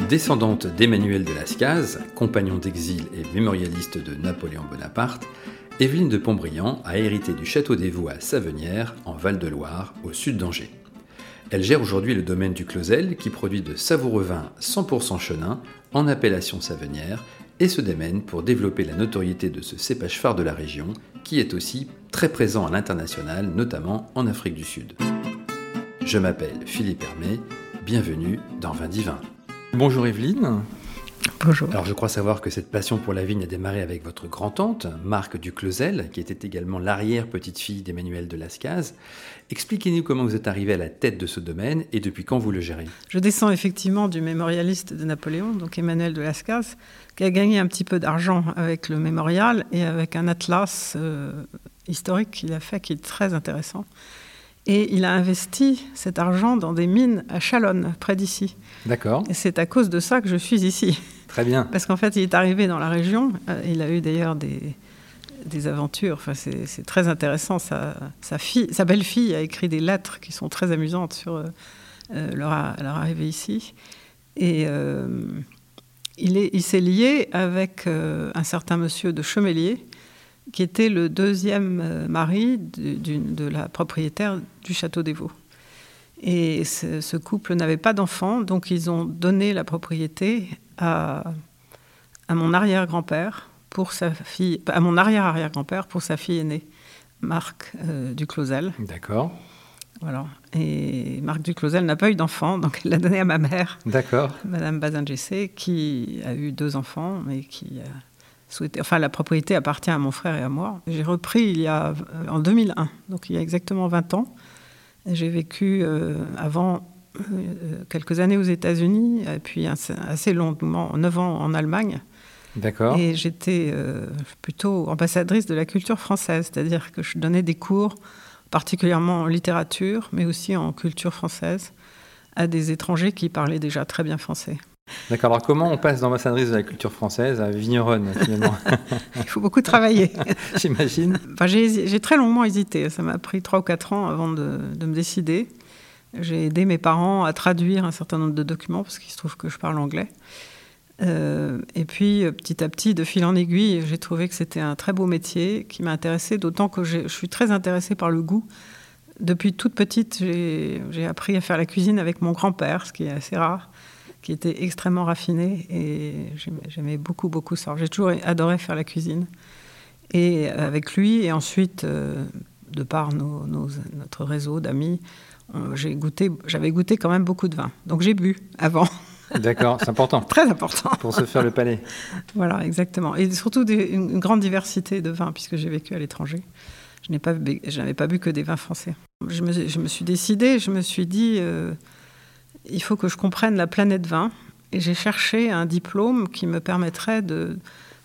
Descendante d'Emmanuel de Lascaz, compagnon d'exil et mémorialiste de Napoléon Bonaparte, Evelyne de Pontbriand a hérité du château des Vaux à Savenières, en Val-de-Loire, au sud d'Angers. Elle gère aujourd'hui le domaine du Closel qui produit de savoureux vins 100% chenin en appellation savenière et se démène pour développer la notoriété de ce cépage phare de la région qui est aussi très présent à l'international, notamment en Afrique du Sud. Je m'appelle Philippe Hermé, bienvenue dans Vin Divin. Bonjour Evelyne. Bonjour. Alors je crois savoir que cette passion pour la vigne a démarré avec votre grand-tante, Marc Duclosel, qui était également l'arrière-petite-fille d'Emmanuel de Lascaz. Expliquez-nous comment vous êtes arrivé à la tête de ce domaine et depuis quand vous le gérez. Je descends effectivement du mémorialiste de Napoléon, donc Emmanuel de Lascaz, qui a gagné un petit peu d'argent avec le mémorial et avec un atlas euh, historique qu'il a fait qui est très intéressant. Et il a investi cet argent dans des mines à Chalonne, près d'ici. D'accord. Et c'est à cause de ça que je suis ici. Très bien. Parce qu'en fait, il est arrivé dans la région. Euh, il a eu d'ailleurs des, des aventures. Enfin, c'est très intéressant. Sa, sa, fille, sa belle-fille a écrit des lettres qui sont très amusantes sur euh, euh, leur, leur, arrivée ici. Et il s'est lié avec un certain monsieur de Chemélier, qui était le deuxième mari de, de la propriétaire du château des Vaux. Et ce, couple n'avait pas d'enfants, donc ils ont donné la propriété à, à mon arrière-grand-père pour sa fille, à mon arrière-arrière-grand-père pour sa fille aînée, Marc euh, Duclosel. D'accord. Voilà. Et Marc Duclosel n'a pas eu d'enfant, donc elle l'a donné à ma mère. D'accord. Madame Bazingessé, qui a eu deux enfants, mais qui a souhaité. Enfin, la propriété appartient à mon frère et à moi. J'ai repris il y a, en 2001, donc il y a exactement 20 ans. J'ai vécu euh, avant euh, quelques années aux États-Unis, et puis assez longuement, 9 ans en Allemagne. D'accord. Et j'étais euh, plutôt ambassadrice de la culture française, c'est-à-dire que je donnais des cours, particulièrement en littérature, mais aussi en culture française, à des étrangers qui parlaient déjà très bien français. D'accord. Alors, comment on passe d'ambassadrice de la culture française à vigneronne, finalement Il faut beaucoup travailler. J'imagine. Enfin, j'ai très longuement hésité. Ça m'a pris trois ou quatre ans avant de, me décider. J'ai aidé mes parents à traduire un certain nombre de documents parce qu'il se trouve que je parle anglais. Euh, et puis, petit à petit, de fil en aiguille, j'ai trouvé que c'était un très beau métier qui m'intéressait, d'autant que je suis très intéressée par le goût. Depuis toute petite, j'ai appris à faire la cuisine avec mon grand-père, ce qui est assez rare qui était extrêmement raffiné et j'aimais beaucoup, beaucoup ça. J'ai toujours adoré faire la cuisine. Et avec lui, et ensuite, euh, de par nos, notre réseau d'amis, j'ai goûté, j'avais goûté quand même beaucoup de vin. Donc j'ai bu avant. D'accord, c'est important. Très important. Pour se faire le palais. Voilà, exactement. Et surtout une, grande diversité de vins, puisque j'ai vécu à l'étranger. Je n'ai pas, n'avais pas bu que des vins français. Je me, je me, suis décidée, je me suis dit, euh, il faut que je comprenne la planète vin. Et j'ai cherché un diplôme qui me permettrait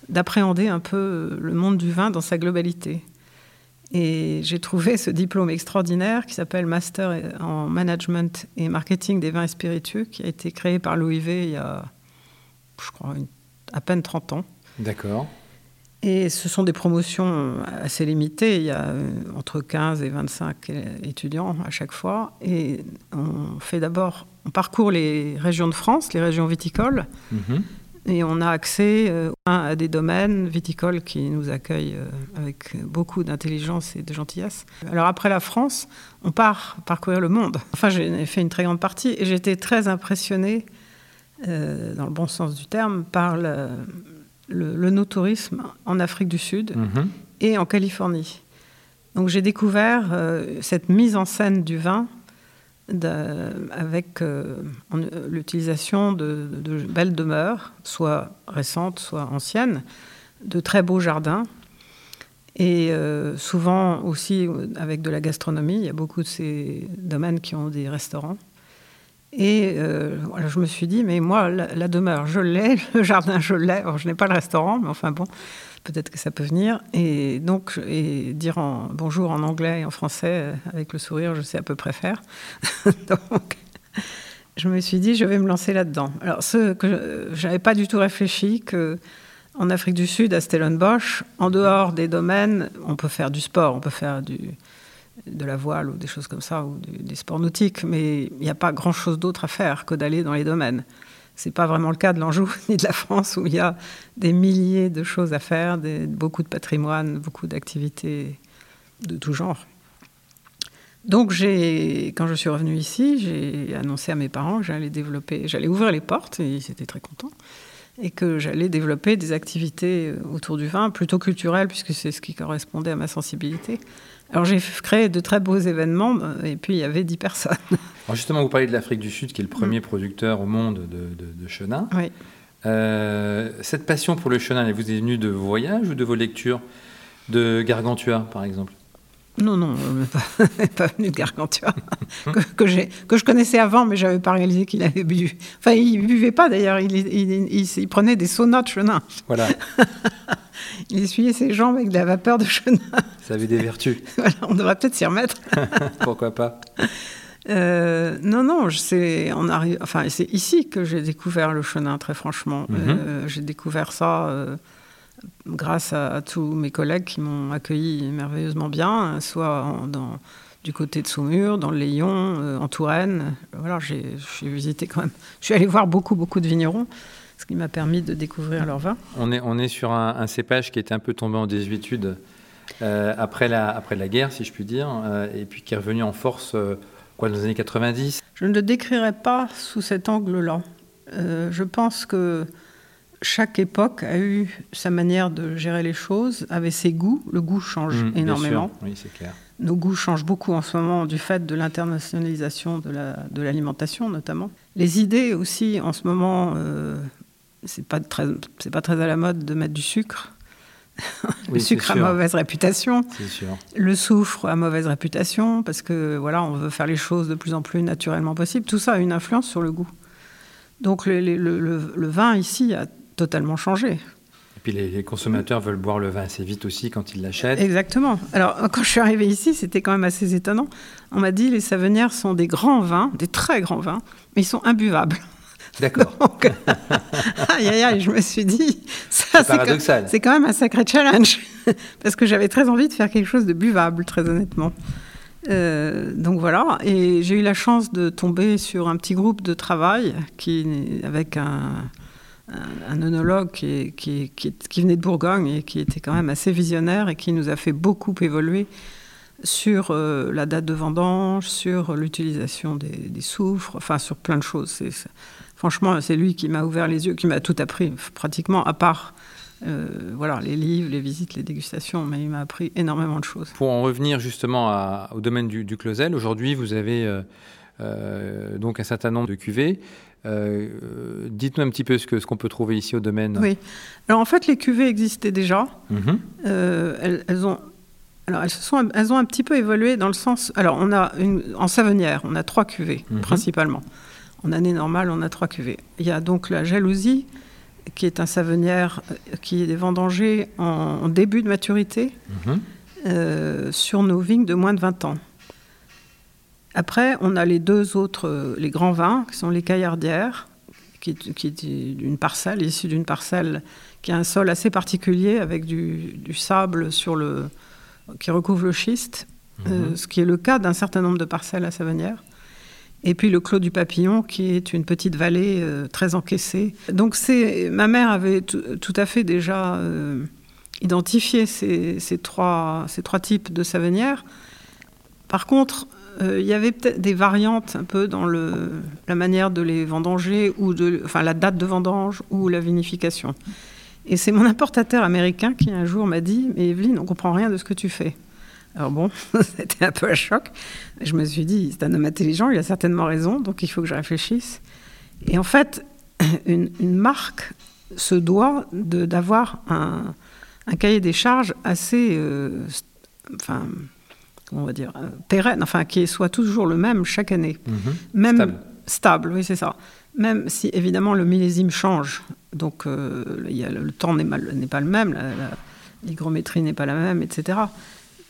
d'appréhender un peu le monde du vin dans sa globalité. Et j'ai trouvé ce diplôme extraordinaire qui s'appelle Master en Management et Marketing des vins et spiritueux, qui a été créé par l'OIV il y a, je crois, à peine 30 ans. D'accord. Et ce sont des promotions assez limitées. Il y a euh, entre 15 et 25 étudiants à chaque fois. Et on fait d'abord, on parcourt les régions de France, les régions viticoles. Mhm. Et on a accès euh, à des domaines viticoles qui nous accueillent euh, avec beaucoup d'intelligence et de gentillesse. Alors après la France, on part parcourir le monde. Enfin, j'ai fait une très grande partie et j'étais très impressionnée, dans le bon sens du terme, par le, le, le no-tourisme en Afrique du Sud mhm. et en Californie. Donc j'ai découvert euh, cette mise en scène du vin avec euh, l'utilisation de, belles demeures, soit récentes, soit anciennes, de très beaux jardins, et euh, souvent aussi avec de la gastronomie. Il y a beaucoup de ces domaines qui ont des restaurants. Et euh, je me suis dit, mais moi, la, demeure, je l'ai, le jardin, je l'ai. Alors, je n'ai pas le restaurant, mais enfin bon, peut-être que ça peut venir. Et donc, dire bonjour en anglais et en français, euh, avec le sourire, je sais à peu près faire. donc, je me suis dit, je vais me lancer là-dedans. Alors, ce que je n'avais pas du tout réfléchi, que en Afrique du Sud, à Stellenbosch, en dehors des domaines, on peut faire du sport, on peut faire de la voile ou des choses comme ça, ou des sports nautiques, mais il n'y a pas grand-chose d'autre à faire que d'aller dans les domaines. C'est pas vraiment le cas de l'Anjou ni de la France où il y a des milliers de choses à faire, beaucoup de patrimoine, beaucoup d'activités de tout genre. Donc, quand je suis revenue ici, j'ai annoncé à mes parents que j'allais développer, j'allais ouvrir les portes, et ils étaient très contents, et que j'allais développer des activités autour du vin, plutôt culturelles, puisque c'est ce qui correspondait à ma sensibilité. Alors, j'ai créé de très beaux événements, et puis il y avait 10 personnes. Alors justement, vous parlez de l'Afrique du Sud, qui est le premier mm. producteur au monde de, de, chenin. Oui. Euh, cette passion pour le chenin, elle vous est venue de vos voyages ou de vos lectures de Gargantua, par exemple? Non, non, pas, pas venu de Gargantua, que, que, que, je connaissais avant, mais je n'avais pas réalisé qu'il avait bu. Enfin, il ne buvait pas d'ailleurs, il, il, prenait des saunas de chenin. Voilà. Il essuyait ses jambes avec de la vapeur de chenin. Ça avait des vertus. voilà, on devrait peut-être s'y remettre. Pourquoi pas euh, non, non, c'est enfin, ici que j'ai découvert le chenin, très franchement. Mhm. Euh, j'ai découvert ça euh, grâce à, tous mes collègues qui m'ont accueilli merveilleusement bien, soit dans, du côté de Saumur, dans le Léon, en Touraine. Voilà, j'ai visité quand même. Je suis allé voir beaucoup, beaucoup de vignerons, ce qui m'a permis de découvrir leur vin. On est, on est sur un, cépage qui était un peu tombé en désuétude euh, après, la, après la guerre, si je puis dire, euh, et puis qui est revenu en force quoi, dans les années 90. Je ne le décrirais pas sous cet angle-là. je pense que chaque époque a eu sa manière de gérer les choses, avait ses goûts. Le goût change mmh, énormément. Oui, c'est clair. Nos goûts changent beaucoup en ce moment du fait de l'internationalisation de l'alimentation, notamment. Les idées aussi, en ce moment, euh, c'est pas très, c'est pas très à la mode de mettre du sucre. le sucre a mauvaise réputation. Sûr. Le soufre a mauvaise réputation parce que voilà, on veut faire les choses de plus en plus naturellement possible. Tout ça a une influence sur le goût. Donc le, le vin ici a totalement changé. Et puis les, consommateurs veulent boire le vin assez vite aussi quand ils l'achètent. Exactement. Alors quand je suis arrivée ici, c'était quand même assez étonnant. On m'a dit les Savenières sont des grands vins, des très grands vins, mais ils sont imbuvables. D'accord. aïe, aïe, aïe, je me suis dit, ça c'est paradoxal. C'est quand même un sacré challenge, parce que j'avais très envie de faire quelque chose de buvable, très honnêtement. Euh, donc voilà, et j'ai eu la chance de tomber sur un petit groupe de travail qui, avec un, un, qui, qui, qui, venait de Bourgogne et qui était quand même assez visionnaire et qui nous a fait beaucoup évoluer sur euh, la date de vendange, sur l'utilisation des, soufres, enfin sur plein de choses. Franchement, c'est lui qui m'a ouvert les yeux, qui m'a tout appris, pratiquement, à part euh, voilà, les livres, les visites, les dégustations, mais il m'a appris énormément de choses. Pour en revenir justement au domaine du, du Closel, aujourd'hui vous avez euh, donc un certain nombre de cuvées. Euh, dites-nous un petit peu ce qu'on ce qu'on peut trouver ici au domaine. Oui. Alors en fait, les cuvées existaient déjà. Mhm. Euh, elles, ont, alors elles, se sont, elles ont un petit peu évolué dans le sens. Alors on a une, en Savenière, on a trois cuvées mhm. principalement. En année normale, on a trois cuvées. Il y a donc la jalousie, qui est un savenière euh, qui est vendangé en, début de maturité mhm. sur nos vignes de moins de 20 ans. Après, on a les deux autres, euh, les grands vins, qui sont les caillardières, qui, qui est d'une parcelle, issue d'une parcelle qui a un sol assez particulier avec du, sable sur le, qui recouvre le schiste, euh, mhm. ce qui est le cas d'un certain nombre de parcelles à Savenière. Et puis le Clos du Papillon, qui est une petite vallée euh, très encaissée. Donc ma mère avait tout à fait déjà identifié ces, trois, types de Savenière. Par contre, euh, il y avait peut-être des variantes un peu dans la manière de les vendanger, ou enfin la date de vendange ou la vinification. Et c'est mon importateur américain qui un jour m'a dit Mais Evelyne, on comprend rien de ce que tu fais. Alors bon, c'était un peu un choc. Je me suis dit C'est un homme intelligent, il a certainement raison, donc il faut que je réfléchisse. Et en fait, une, marque se doit d'avoir un, un, cahier des charges assez. Euh, enfin, on va dire, euh, pérenne, enfin qui soit toujours le même chaque année. Mhm. Même stable. stable. oui, c'est ça. Même si évidemment le millésime change, donc euh, y a, le temps n'est pas le même, l'hygrométrie n'est pas la même, etc.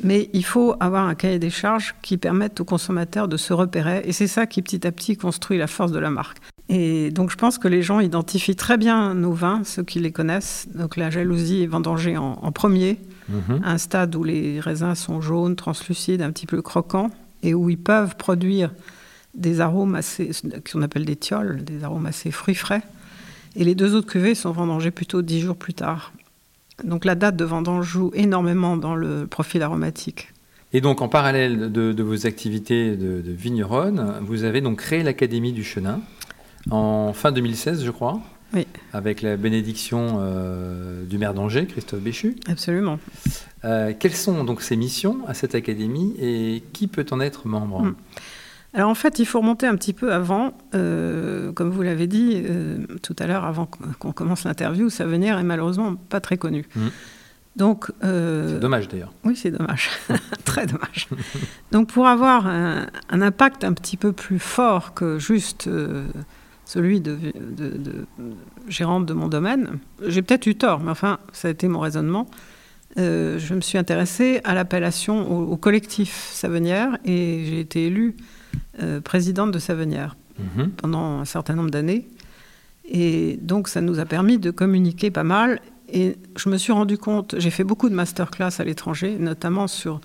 Mais il faut avoir un cahier des charges qui permette aux consommateurs de se repérer, et c'est ça qui petit à petit construit la force de la marque. Et donc je pense que les gens identifient très bien nos vins, ceux qui les connaissent. Donc la jalousie est vendangée en, en premier, Mhm. un stade où les raisins sont jaunes, translucides, un petit peu croquants, et où ils peuvent produire des arômes assez, qu'on appelle des tioles, des arômes assez fruits frais. Et les deux autres cuvées sont vendangées plutôt dix jours plus tard. Donc la date de vendange joue énormément dans le profil aromatique. Et donc en parallèle de, vos activités de, de, vigneronne, vous avez donc créé l'Académie du Chenin en fin 2016, je crois. Oui. Avec la bénédiction euh, du maire d'Angers, Christophe Béchu. Absolument. Euh, quelles sont donc ces missions à cette académie et qui peut en être membre? Hmm. Alors en fait, il faut remonter un petit peu avant. Euh, comme vous l'avez dit tout à l'heure, avant qu'on commence l'interview, Savenière est malheureusement pas très connu. Hmm. Donc, c'est dommage d'ailleurs. Oui, c'est dommage, très dommage. Donc, pour avoir un, impact un petit peu plus fort que juste celui de, gérante de mon domaine. J'ai peut-être eu tort, mais enfin, ça a été mon raisonnement. Euh, je me suis intéressée à l'appellation, au, collectif Savenière, et j'ai été élue euh, présidente de Savenière mhm. pendant un certain nombre d'années. Et donc, ça nous a permis de communiquer pas mal. Et je me suis rendu compte, j'ai fait beaucoup de masterclass à l'étranger, notamment sur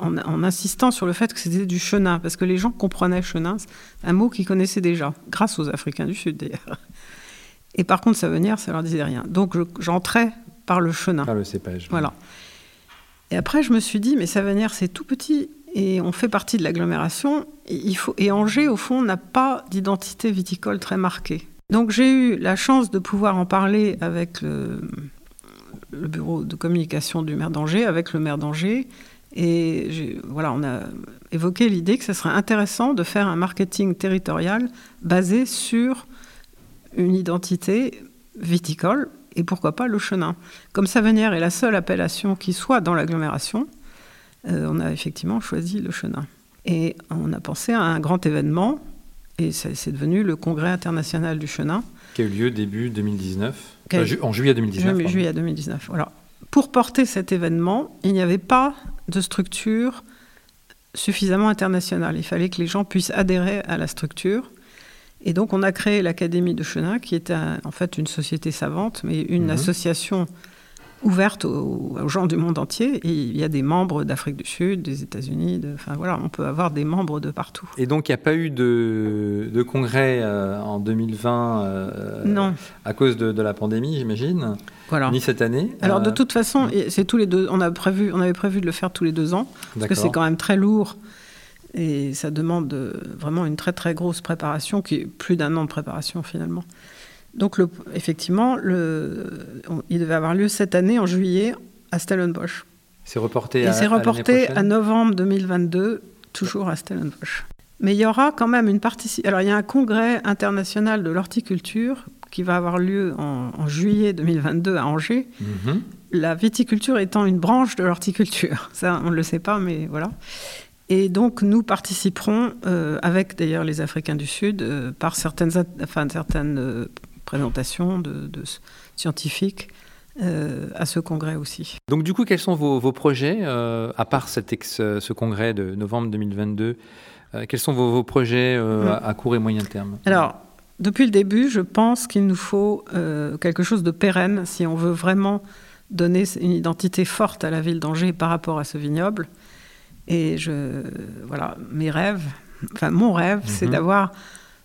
en, insistant sur le fait que c'était du chenin, parce que les gens comprenaient chenin, un mot qu'ils connaissaient déjà, grâce aux Africains du Sud d'ailleurs. Et par contre, Savenière, ça leur disait rien. Donc j'entrais par le chenin. Par le cépage. Voilà. Et après, je me suis dit, mais Savenière, c'est tout petit et on fait partie de l'agglomération. Et, Angers, au fond, n'a pas d'identité viticole très marquée. Donc j'ai eu la chance de pouvoir en parler avec le, bureau de communication du maire d'Angers, avec le maire d'Angers, et voilà, on a évoqué l'idée que ce serait intéressant de faire un marketing territorial basé sur une identité viticole et pourquoi pas le chenin. Comme Savenière est la seule appellation qui soit dans l'agglomération, on a effectivement choisi le chenin. Et on a pensé à un grand événement, et c'est devenu le Congrès international du chenin. Qui a eu lieu début 2019, en juillet 2019. Juillet 2019, voilà. Pour porter cet événement, il n'y avait pas de structure suffisamment internationale. Il fallait que les gens puissent adhérer à la structure. Et donc on a créé l'Académie de Chenin, qui était en fait une société savante, mais une mhm. association ouverte aux, gens du monde entier. Et il y a des membres d'Afrique du Sud, des États-Unis, de, enfin voilà, on peut avoir des membres de partout. Et donc il n'y a pas eu de, congrès euh, en 2020 euh, non. à cause de, la pandémie, j'imagine voilà. Ni cette année. Alors de euh, toute façon, c'est tous les deux. On a prévu, on avait prévu de le faire tous les deux ans parce que c'est quand même très lourd et ça demande vraiment une très très grosse préparation qui est plus d'un an de préparation finalement. Donc, le, effectivement, le, il devait avoir lieu cette année, en juillet, à Stellenbosch. C'est reporté Et c'est reporté à novembre 2022, toujours à Stellenbosch. Mais il y aura quand même une participation. Alors, il y a un congrès international de l'horticulture qui va avoir lieu en, juillet 2022 à Angers. Mhm. La viticulture étant une branche de l'horticulture. Ça, on ne le sait pas, mais voilà. Et donc, nous participerons, euh, avec d'ailleurs les Africains du Sud, euh, par certaines, enfin, certaines euh, présentation de, scientifiques euh, à ce congrès aussi. Donc du coup, quels sont vos, projets, euh, à part cet ce congrès de novembre 2022 euh, Quels sont vos, projets à, court et moyen terme? Alors, depuis le début, je pense qu'il nous faut quelque chose de pérenne si on veut vraiment donner une identité forte à la ville d'Angers par rapport à ce vignoble. Et je, voilà, mes rêves, enfin mon rêve, c'est mm-hmm. d'avoir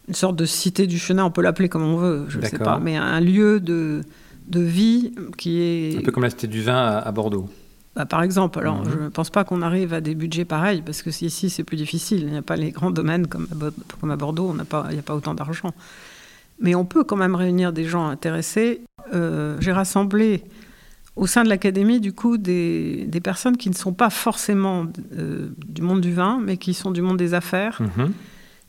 une sorte de cité du chenin, on peut l'appeler comme on veut, je ne sais pas, mais un lieu de, de vie qui est... Un peu comme la cité du vin à, Bordeaux. Bah, par exemple, alors mhm. je ne pense pas qu'on arrive à des budgets pareils, parce que ici c'est plus difficile, il n'y a pas les grands domaines comme à, comme à Bordeaux, pas, il n'y a pas autant d'argent. Mais on peut quand même réunir des gens intéressés. Euh, j'ai rassemblé au sein de l'académie, du coup, des, des, personnes qui ne sont pas forcément euh, du monde du vin, mais qui sont du monde des affaires. Mhm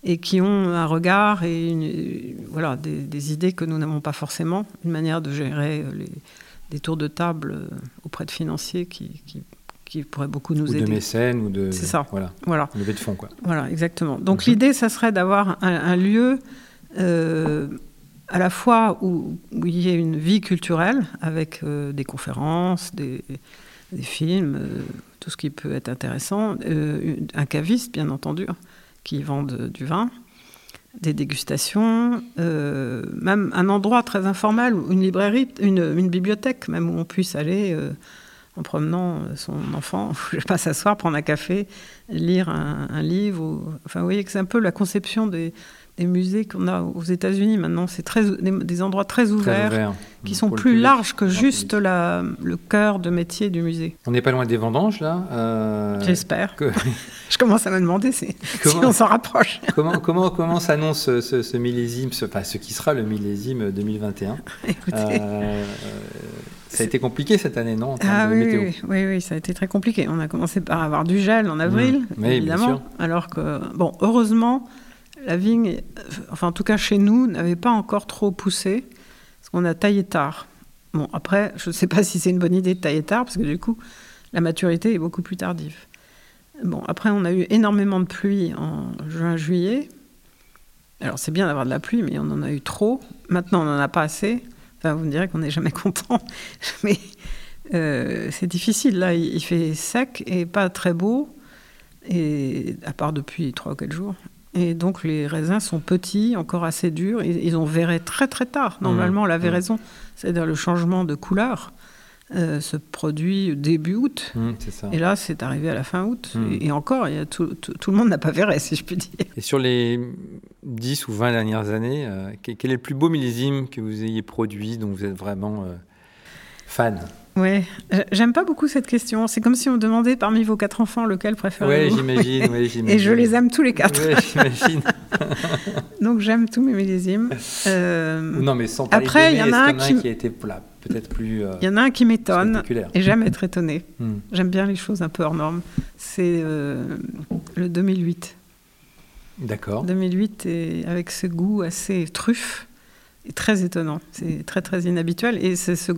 et qui ont un regard et voilà, des, idées que nous n'avons pas forcément, une manière de gérer euh, les, des tours de table euh, auprès de financiers qui, qui, pourraient beaucoup nous ou aider. de mécènes ou de... C'est ça. Voilà. voilà. Levée de fonds, quoi. Voilà, exactement. Donc mhm. l'idée, ça serait d'avoir un, lieu euh, à la fois où, où, il y ait une vie culturelle avec des conférences, des, des films, tout ce qui peut être intéressant, un caviste, bien entendu, qui vendent du vin, des dégustations, euh, même un endroit très informel, une librairie, une, bibliothèque même où on puisse aller euh, en promenant son enfant, je sais pas s'asseoir, prendre un café, lire un, livre. enfin, vous voyez que c'est un peu la conception des des musées qu'on a aux États-Unis maintenant. C'est très des, des endroits très ouverts, Très ouvert. qui sont pour plus larges que Grand juste la, le cœur de métier du musée. On n'est pas loin des vendanges, là. euh, J'espère. que- Je commence à me demander si, on s'en rapproche. comment comment, comment s'annonce ce, ce- ce millésime, ce, enfin, ce qui sera le millésime 2021 Écoutez. Euh, Ça a été compliqué cette année, non en Ah de oui, météo? oui, oui, oui, ça a été très compliqué. On a commencé par avoir du gel en avril, Mmh. Oui, bien évidemment. sûr. Alors que, bon, heureusement, la vigne, enfin en tout cas chez nous, n'avait pas encore trop poussé, parce qu'on a taillé tard. Bon, après, je ne sais pas si c'est une bonne idée de tailler tard, parce que du coup, la maturité est beaucoup plus tardive. Bon, après, on a eu énormément de pluie en juin-juillet. Alors, c'est bien d'avoir de la pluie, mais on en a eu trop. Maintenant, on n'en a pas assez. Enfin, vous me direz qu'on n'est jamais content. Mais euh, c'est difficile. Là, il, il fait sec et pas très beau, et, à part depuis 3 ou 4 jours. Et donc, les raisins sont petits, encore assez durs. Ils, ils ont verré très, très tard. Normalement, la Mmh. véraison, c'est-à-dire le changement de couleur, euh, se produit début août. Ça. Et là, c'est arrivé à la fin août. Mm. Et, et encore, il y a tout, tout- tout le monde n'a pas verré, si je puis dire. Et sur les 10 ou 20 dernières années, euh, quel quel est le plus beau millésime que vous ayez produit, dont vous êtes vraiment euh, fan? Ouais, J- j'aime pas beaucoup cette question. C'est comme si on me demandait parmi vos quatre enfants lequel Oui, préférez-vous. j'imagine. ouais, et je les aime tous les quatre. Ouais, j'imagine. Donc j'aime tous mes millésimes. Euh, non, mais sans parler Après, il y en a un qui- qui a été peut-être plus euh, Il y en a un qui m'étonne et j'aime être étonnée. Hum. J'aime bien les choses un peu hors normes. C'est euh, le 2008. D'accord. 2008 et avec ce goût assez truffe est très étonnant. C'est très très inhabituel et c'est ce-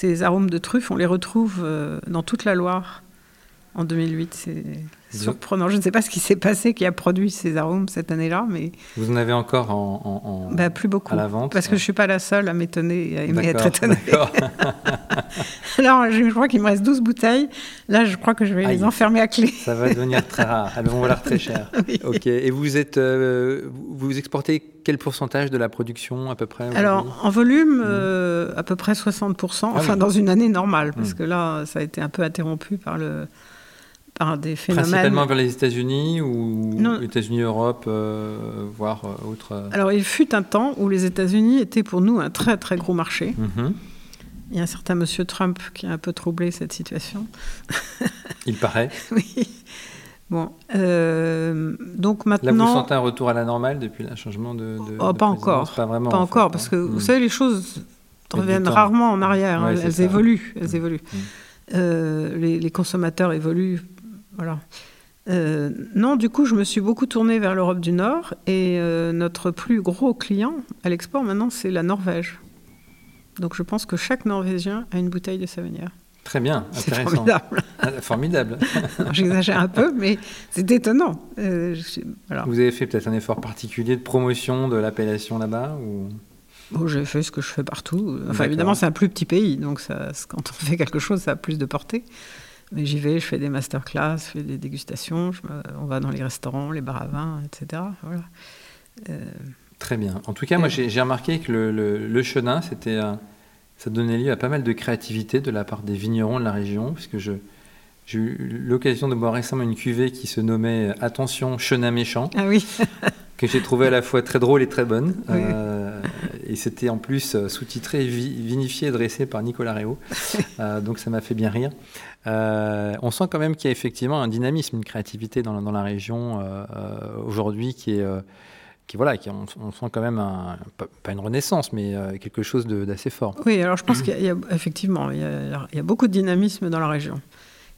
ces arômes de truffe, on les retrouve euh, dans toute la Loire en 2008. Surprenant. Je ne sais pas ce qui s'est passé qui a produit ces arômes cette année-là, mais Vous en avez encore en, en- en- bah, plus beaucoup. à la vente Parce que je suis pas la seule à m'étonner et à aimer être étonnée. d'accord. Alors, je crois qu'il me reste 12 bouteilles. Là, je crois que je vais Aïe. les enfermer à clé. Ça va devenir très rare. Elles vont valoir très cher. Oui. Ok. Et vous êtes, euh, vous exportez quel pourcentage de la production à peu près Alors, en volume, euh, à peu près 60%, enfin Mm. Ah oui. dans une année normale, parce Mm. que là, ça a été un peu interrompu par, le, par des phénomènes. Principalement vers les États-Unis ou. États-Unis, Europe, euh, voire euh, autre. euh, Alors, il fut un temps où les États-Unis étaient pour nous un très très gros marché. mhm. Il y a un certain monsieur Trump qui a un peu troublé cette situation. Il paraît. oui. Bon, euh, donc Là, vous maintenant. sentez un retour à la normale depuis le changement de. de- Oh, pas encore. Pas vraiment. Pas en encore, fait, parce hein. que vous Mm. savez, les choses reviennent rarement en arrière. Ouais, elles c'est elles ça. évoluent. Elles Mm. évoluent. Mm. Euh, les, les consommateurs évoluent. Voilà. Euh, non, du coup, je me suis beaucoup tournée vers l'Europe du Nord et euh, notre plus gros client à l'export maintenant, c'est la Norvège. Donc je pense que chaque Norvégien a une bouteille de Savonnière. Très bien, intéressant. formidable. Ah, formidable. J'exagère un peu, mais c'est étonnant. Euh, je- voilà. Vous avez fait peut-être un effort particulier de promotion de l'appellation là-bas ou... Bon, j'ai fait ce que je fais partout. Enfin, évidemment, c'est un plus petit pays, donc ça, quand on fait quelque chose, ça a plus de portée. Mais j'y vais, je fais des masterclass, je fais des dégustations, je me- on va dans les restaurants, les bars à vin, etc. Voilà. Euh, Très bien. En tout cas, moi, Euh. j'ai remarqué que le, le, le chenin, c'était, euh, ça donnait lieu à pas mal de créativité de la part des vignerons de la région, puisque je j'ai eu l'occasion de boire récemment une cuvée qui se nommait Attention Chenin méchant, Ah oui, que j'ai trouvé à la fois très drôle et très bonne. Oui. Euh, et c'était en plus euh, sous-titré, vi- vinifié et dressé par Nicolas Réau. Euh, donc ça m'a fait bien rire. Euh, on sent quand même qu'il y a effectivement un dynamisme, une créativité dans, la- dans la région euh, euh, aujourd'hui qui est... euh, qui, voilà, qui, on, on sent quand même, un, pas, une renaissance, mais euh, quelque chose d'assez fort. oui. Alors je pense qu'il y a- effectivement, il y a, il y a beaucoup de dynamisme dans la région,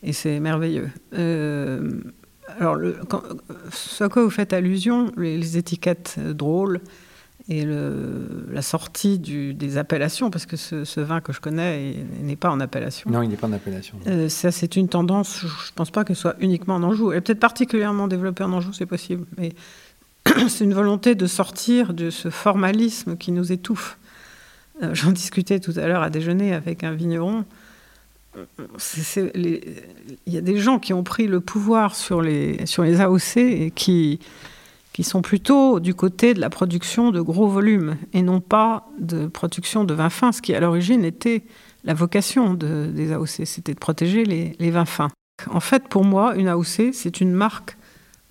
et c'est merveilleux. Euh, alors, le, quand, ce à quoi vous faites allusion, les, les étiquettes euh, drôles et le, la sortie du- des appellations, parce que ce, ce vin que je connais n'est pas en appellation. Non, il n'est pas en appellation. Euh, ça, c'est une tendance, je ne pense pas qu'elle soit uniquement en Anjou. Elle est peut-être particulièrement développée en Anjou, c'est possible. Mais c'est une volonté de sortir de ce formalisme qui nous étouffe. Euh, J'en discutais tout à l'heure à déjeuner avec un vigneron. Il y a des gens qui ont pris le pouvoir sur les, sur les AOC et qui, qui sont plutôt du côté de la production de gros volumes et non pas de production de vins fins, ce qui à l'origine était la vocation de- des AOC, c'était de protéger les, les vins fins. En fait, pour moi, une AOC, c'est une marque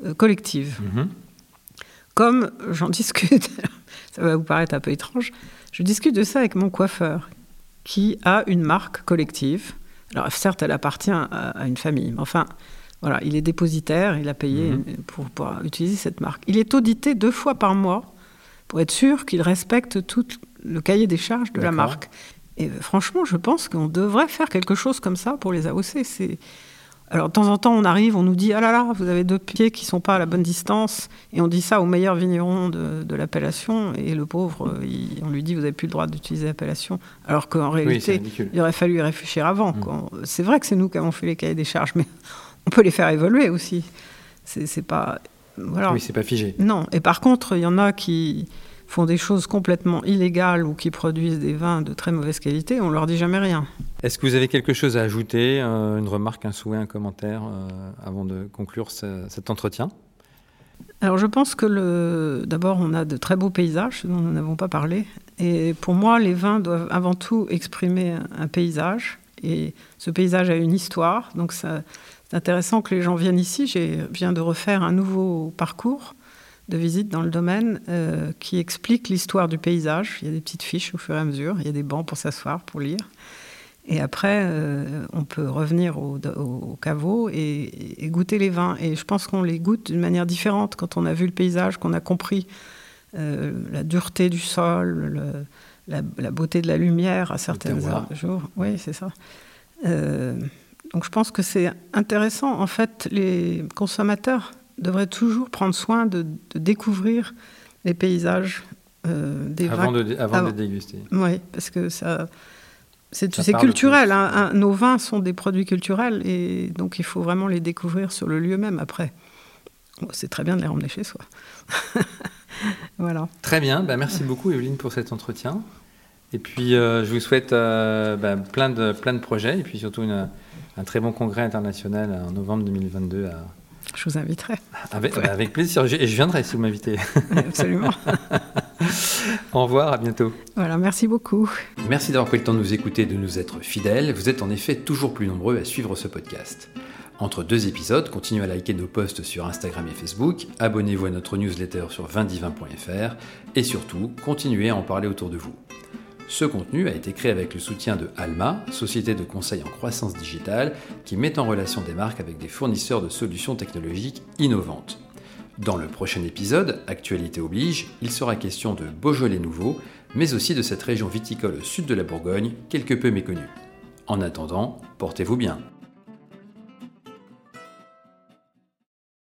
euh, collective. Mhm. Comme j'en discute, ça va vous paraître un peu étrange, je discute de ça avec mon coiffeur, qui a une marque collective. Alors certes, elle appartient à, une famille, mais enfin, voilà, il est dépositaire, il a payé mhm. pour pouvoir utiliser cette marque. Il est audité deux fois par mois pour être sûr qu'il respecte tout le cahier des charges de la marque. Et euh, franchement, je pense qu'on devrait faire quelque chose comme ça pour les AOC. C'est alors de temps en temps, on arrive, on nous dit ah là là, vous avez deux pieds qui sont pas à la bonne distance, et on dit ça au meilleur vigneron de, l'appellation, et le pauvre, on lui dit vous avez plus le droit d'utiliser l'appellation, alors qu'en réalité, il aurait fallu y réfléchir avant. Mm. C'est vrai que c'est nous qui avons fait les cahiers des charges, mais on peut les faire évoluer aussi. C'est pas voilà. Oui, c'est pas figé. Non, et par contre, il y en a qui font des choses complètement illégales ou qui produisent des vins de très mauvaise qualité, on leur dit jamais rien. Est-ce que vous avez quelque chose à ajouter, euh, une remarque, un souhait, un commentaire, euh, avant de conclure cet entretien? Alors je pense que d'abord on a de très beaux paysages dont nous n'avons pas parlé et pour moi les vins doivent avant tout exprimer un paysage et ce paysage a une histoire donc c'est intéressant que les gens viennent ici. Je viens de refaire un nouveau parcours de visite dans le domaine euh, qui explique l'histoire du paysage. Il y a des petites fiches au fur et à mesure, il y a des bancs pour s'asseoir, pour lire. Et après, euh, on peut revenir au, caveau et, goûter les vins. Et je pense qu'on les goûte d'une manière différente quand on a vu le paysage, qu'on a compris euh, la dureté du sol, la, beauté de la lumière à certains jours. Oui, c'est ça. Donc je pense que c'est intéressant. En fait, les consommateurs devrait toujours prendre soin de, découvrir les paysages euh, des avant De, avant, de déguster. Oui, parce que ça, c'est culturel. Hein. nos vins sont des produits culturels et donc il faut vraiment les découvrir sur le lieu même après. c'est très bien de les ramener chez soi. voilà. Très bien. Bah, merci beaucoup, Evelyne, pour cet entretien. Et puis, euh, je vous souhaite euh, bah, plein, de, plein de projets et puis surtout un très bon congrès international en novembre 2022 à, je vous inviterai. Avec, plaisir. Et je viendrai si vous m'invitez. Absolument. Au revoir, à bientôt. Voilà, merci beaucoup. Merci d'avoir pris le temps de nous écouter et de nous être fidèles. Vous êtes en effet toujours plus nombreux à suivre ce podcast. Entre deux épisodes, continuez à liker nos posts sur Instagram et Facebook, abonnez-vous à notre newsletter sur vindivin.fr et surtout, continuez à en parler autour de vous. Ce contenu a été créé avec le soutien de Alma, société de conseil en croissance digitale, qui met en relation des marques avec des fournisseurs de solutions technologiques innovantes. Dans le prochain épisode, Actualité oblige, il sera question de Beaujolais nouveau, mais aussi de cette région viticole au sud de la Bourgogne, quelque peu méconnue. En attendant, portez-vous bien.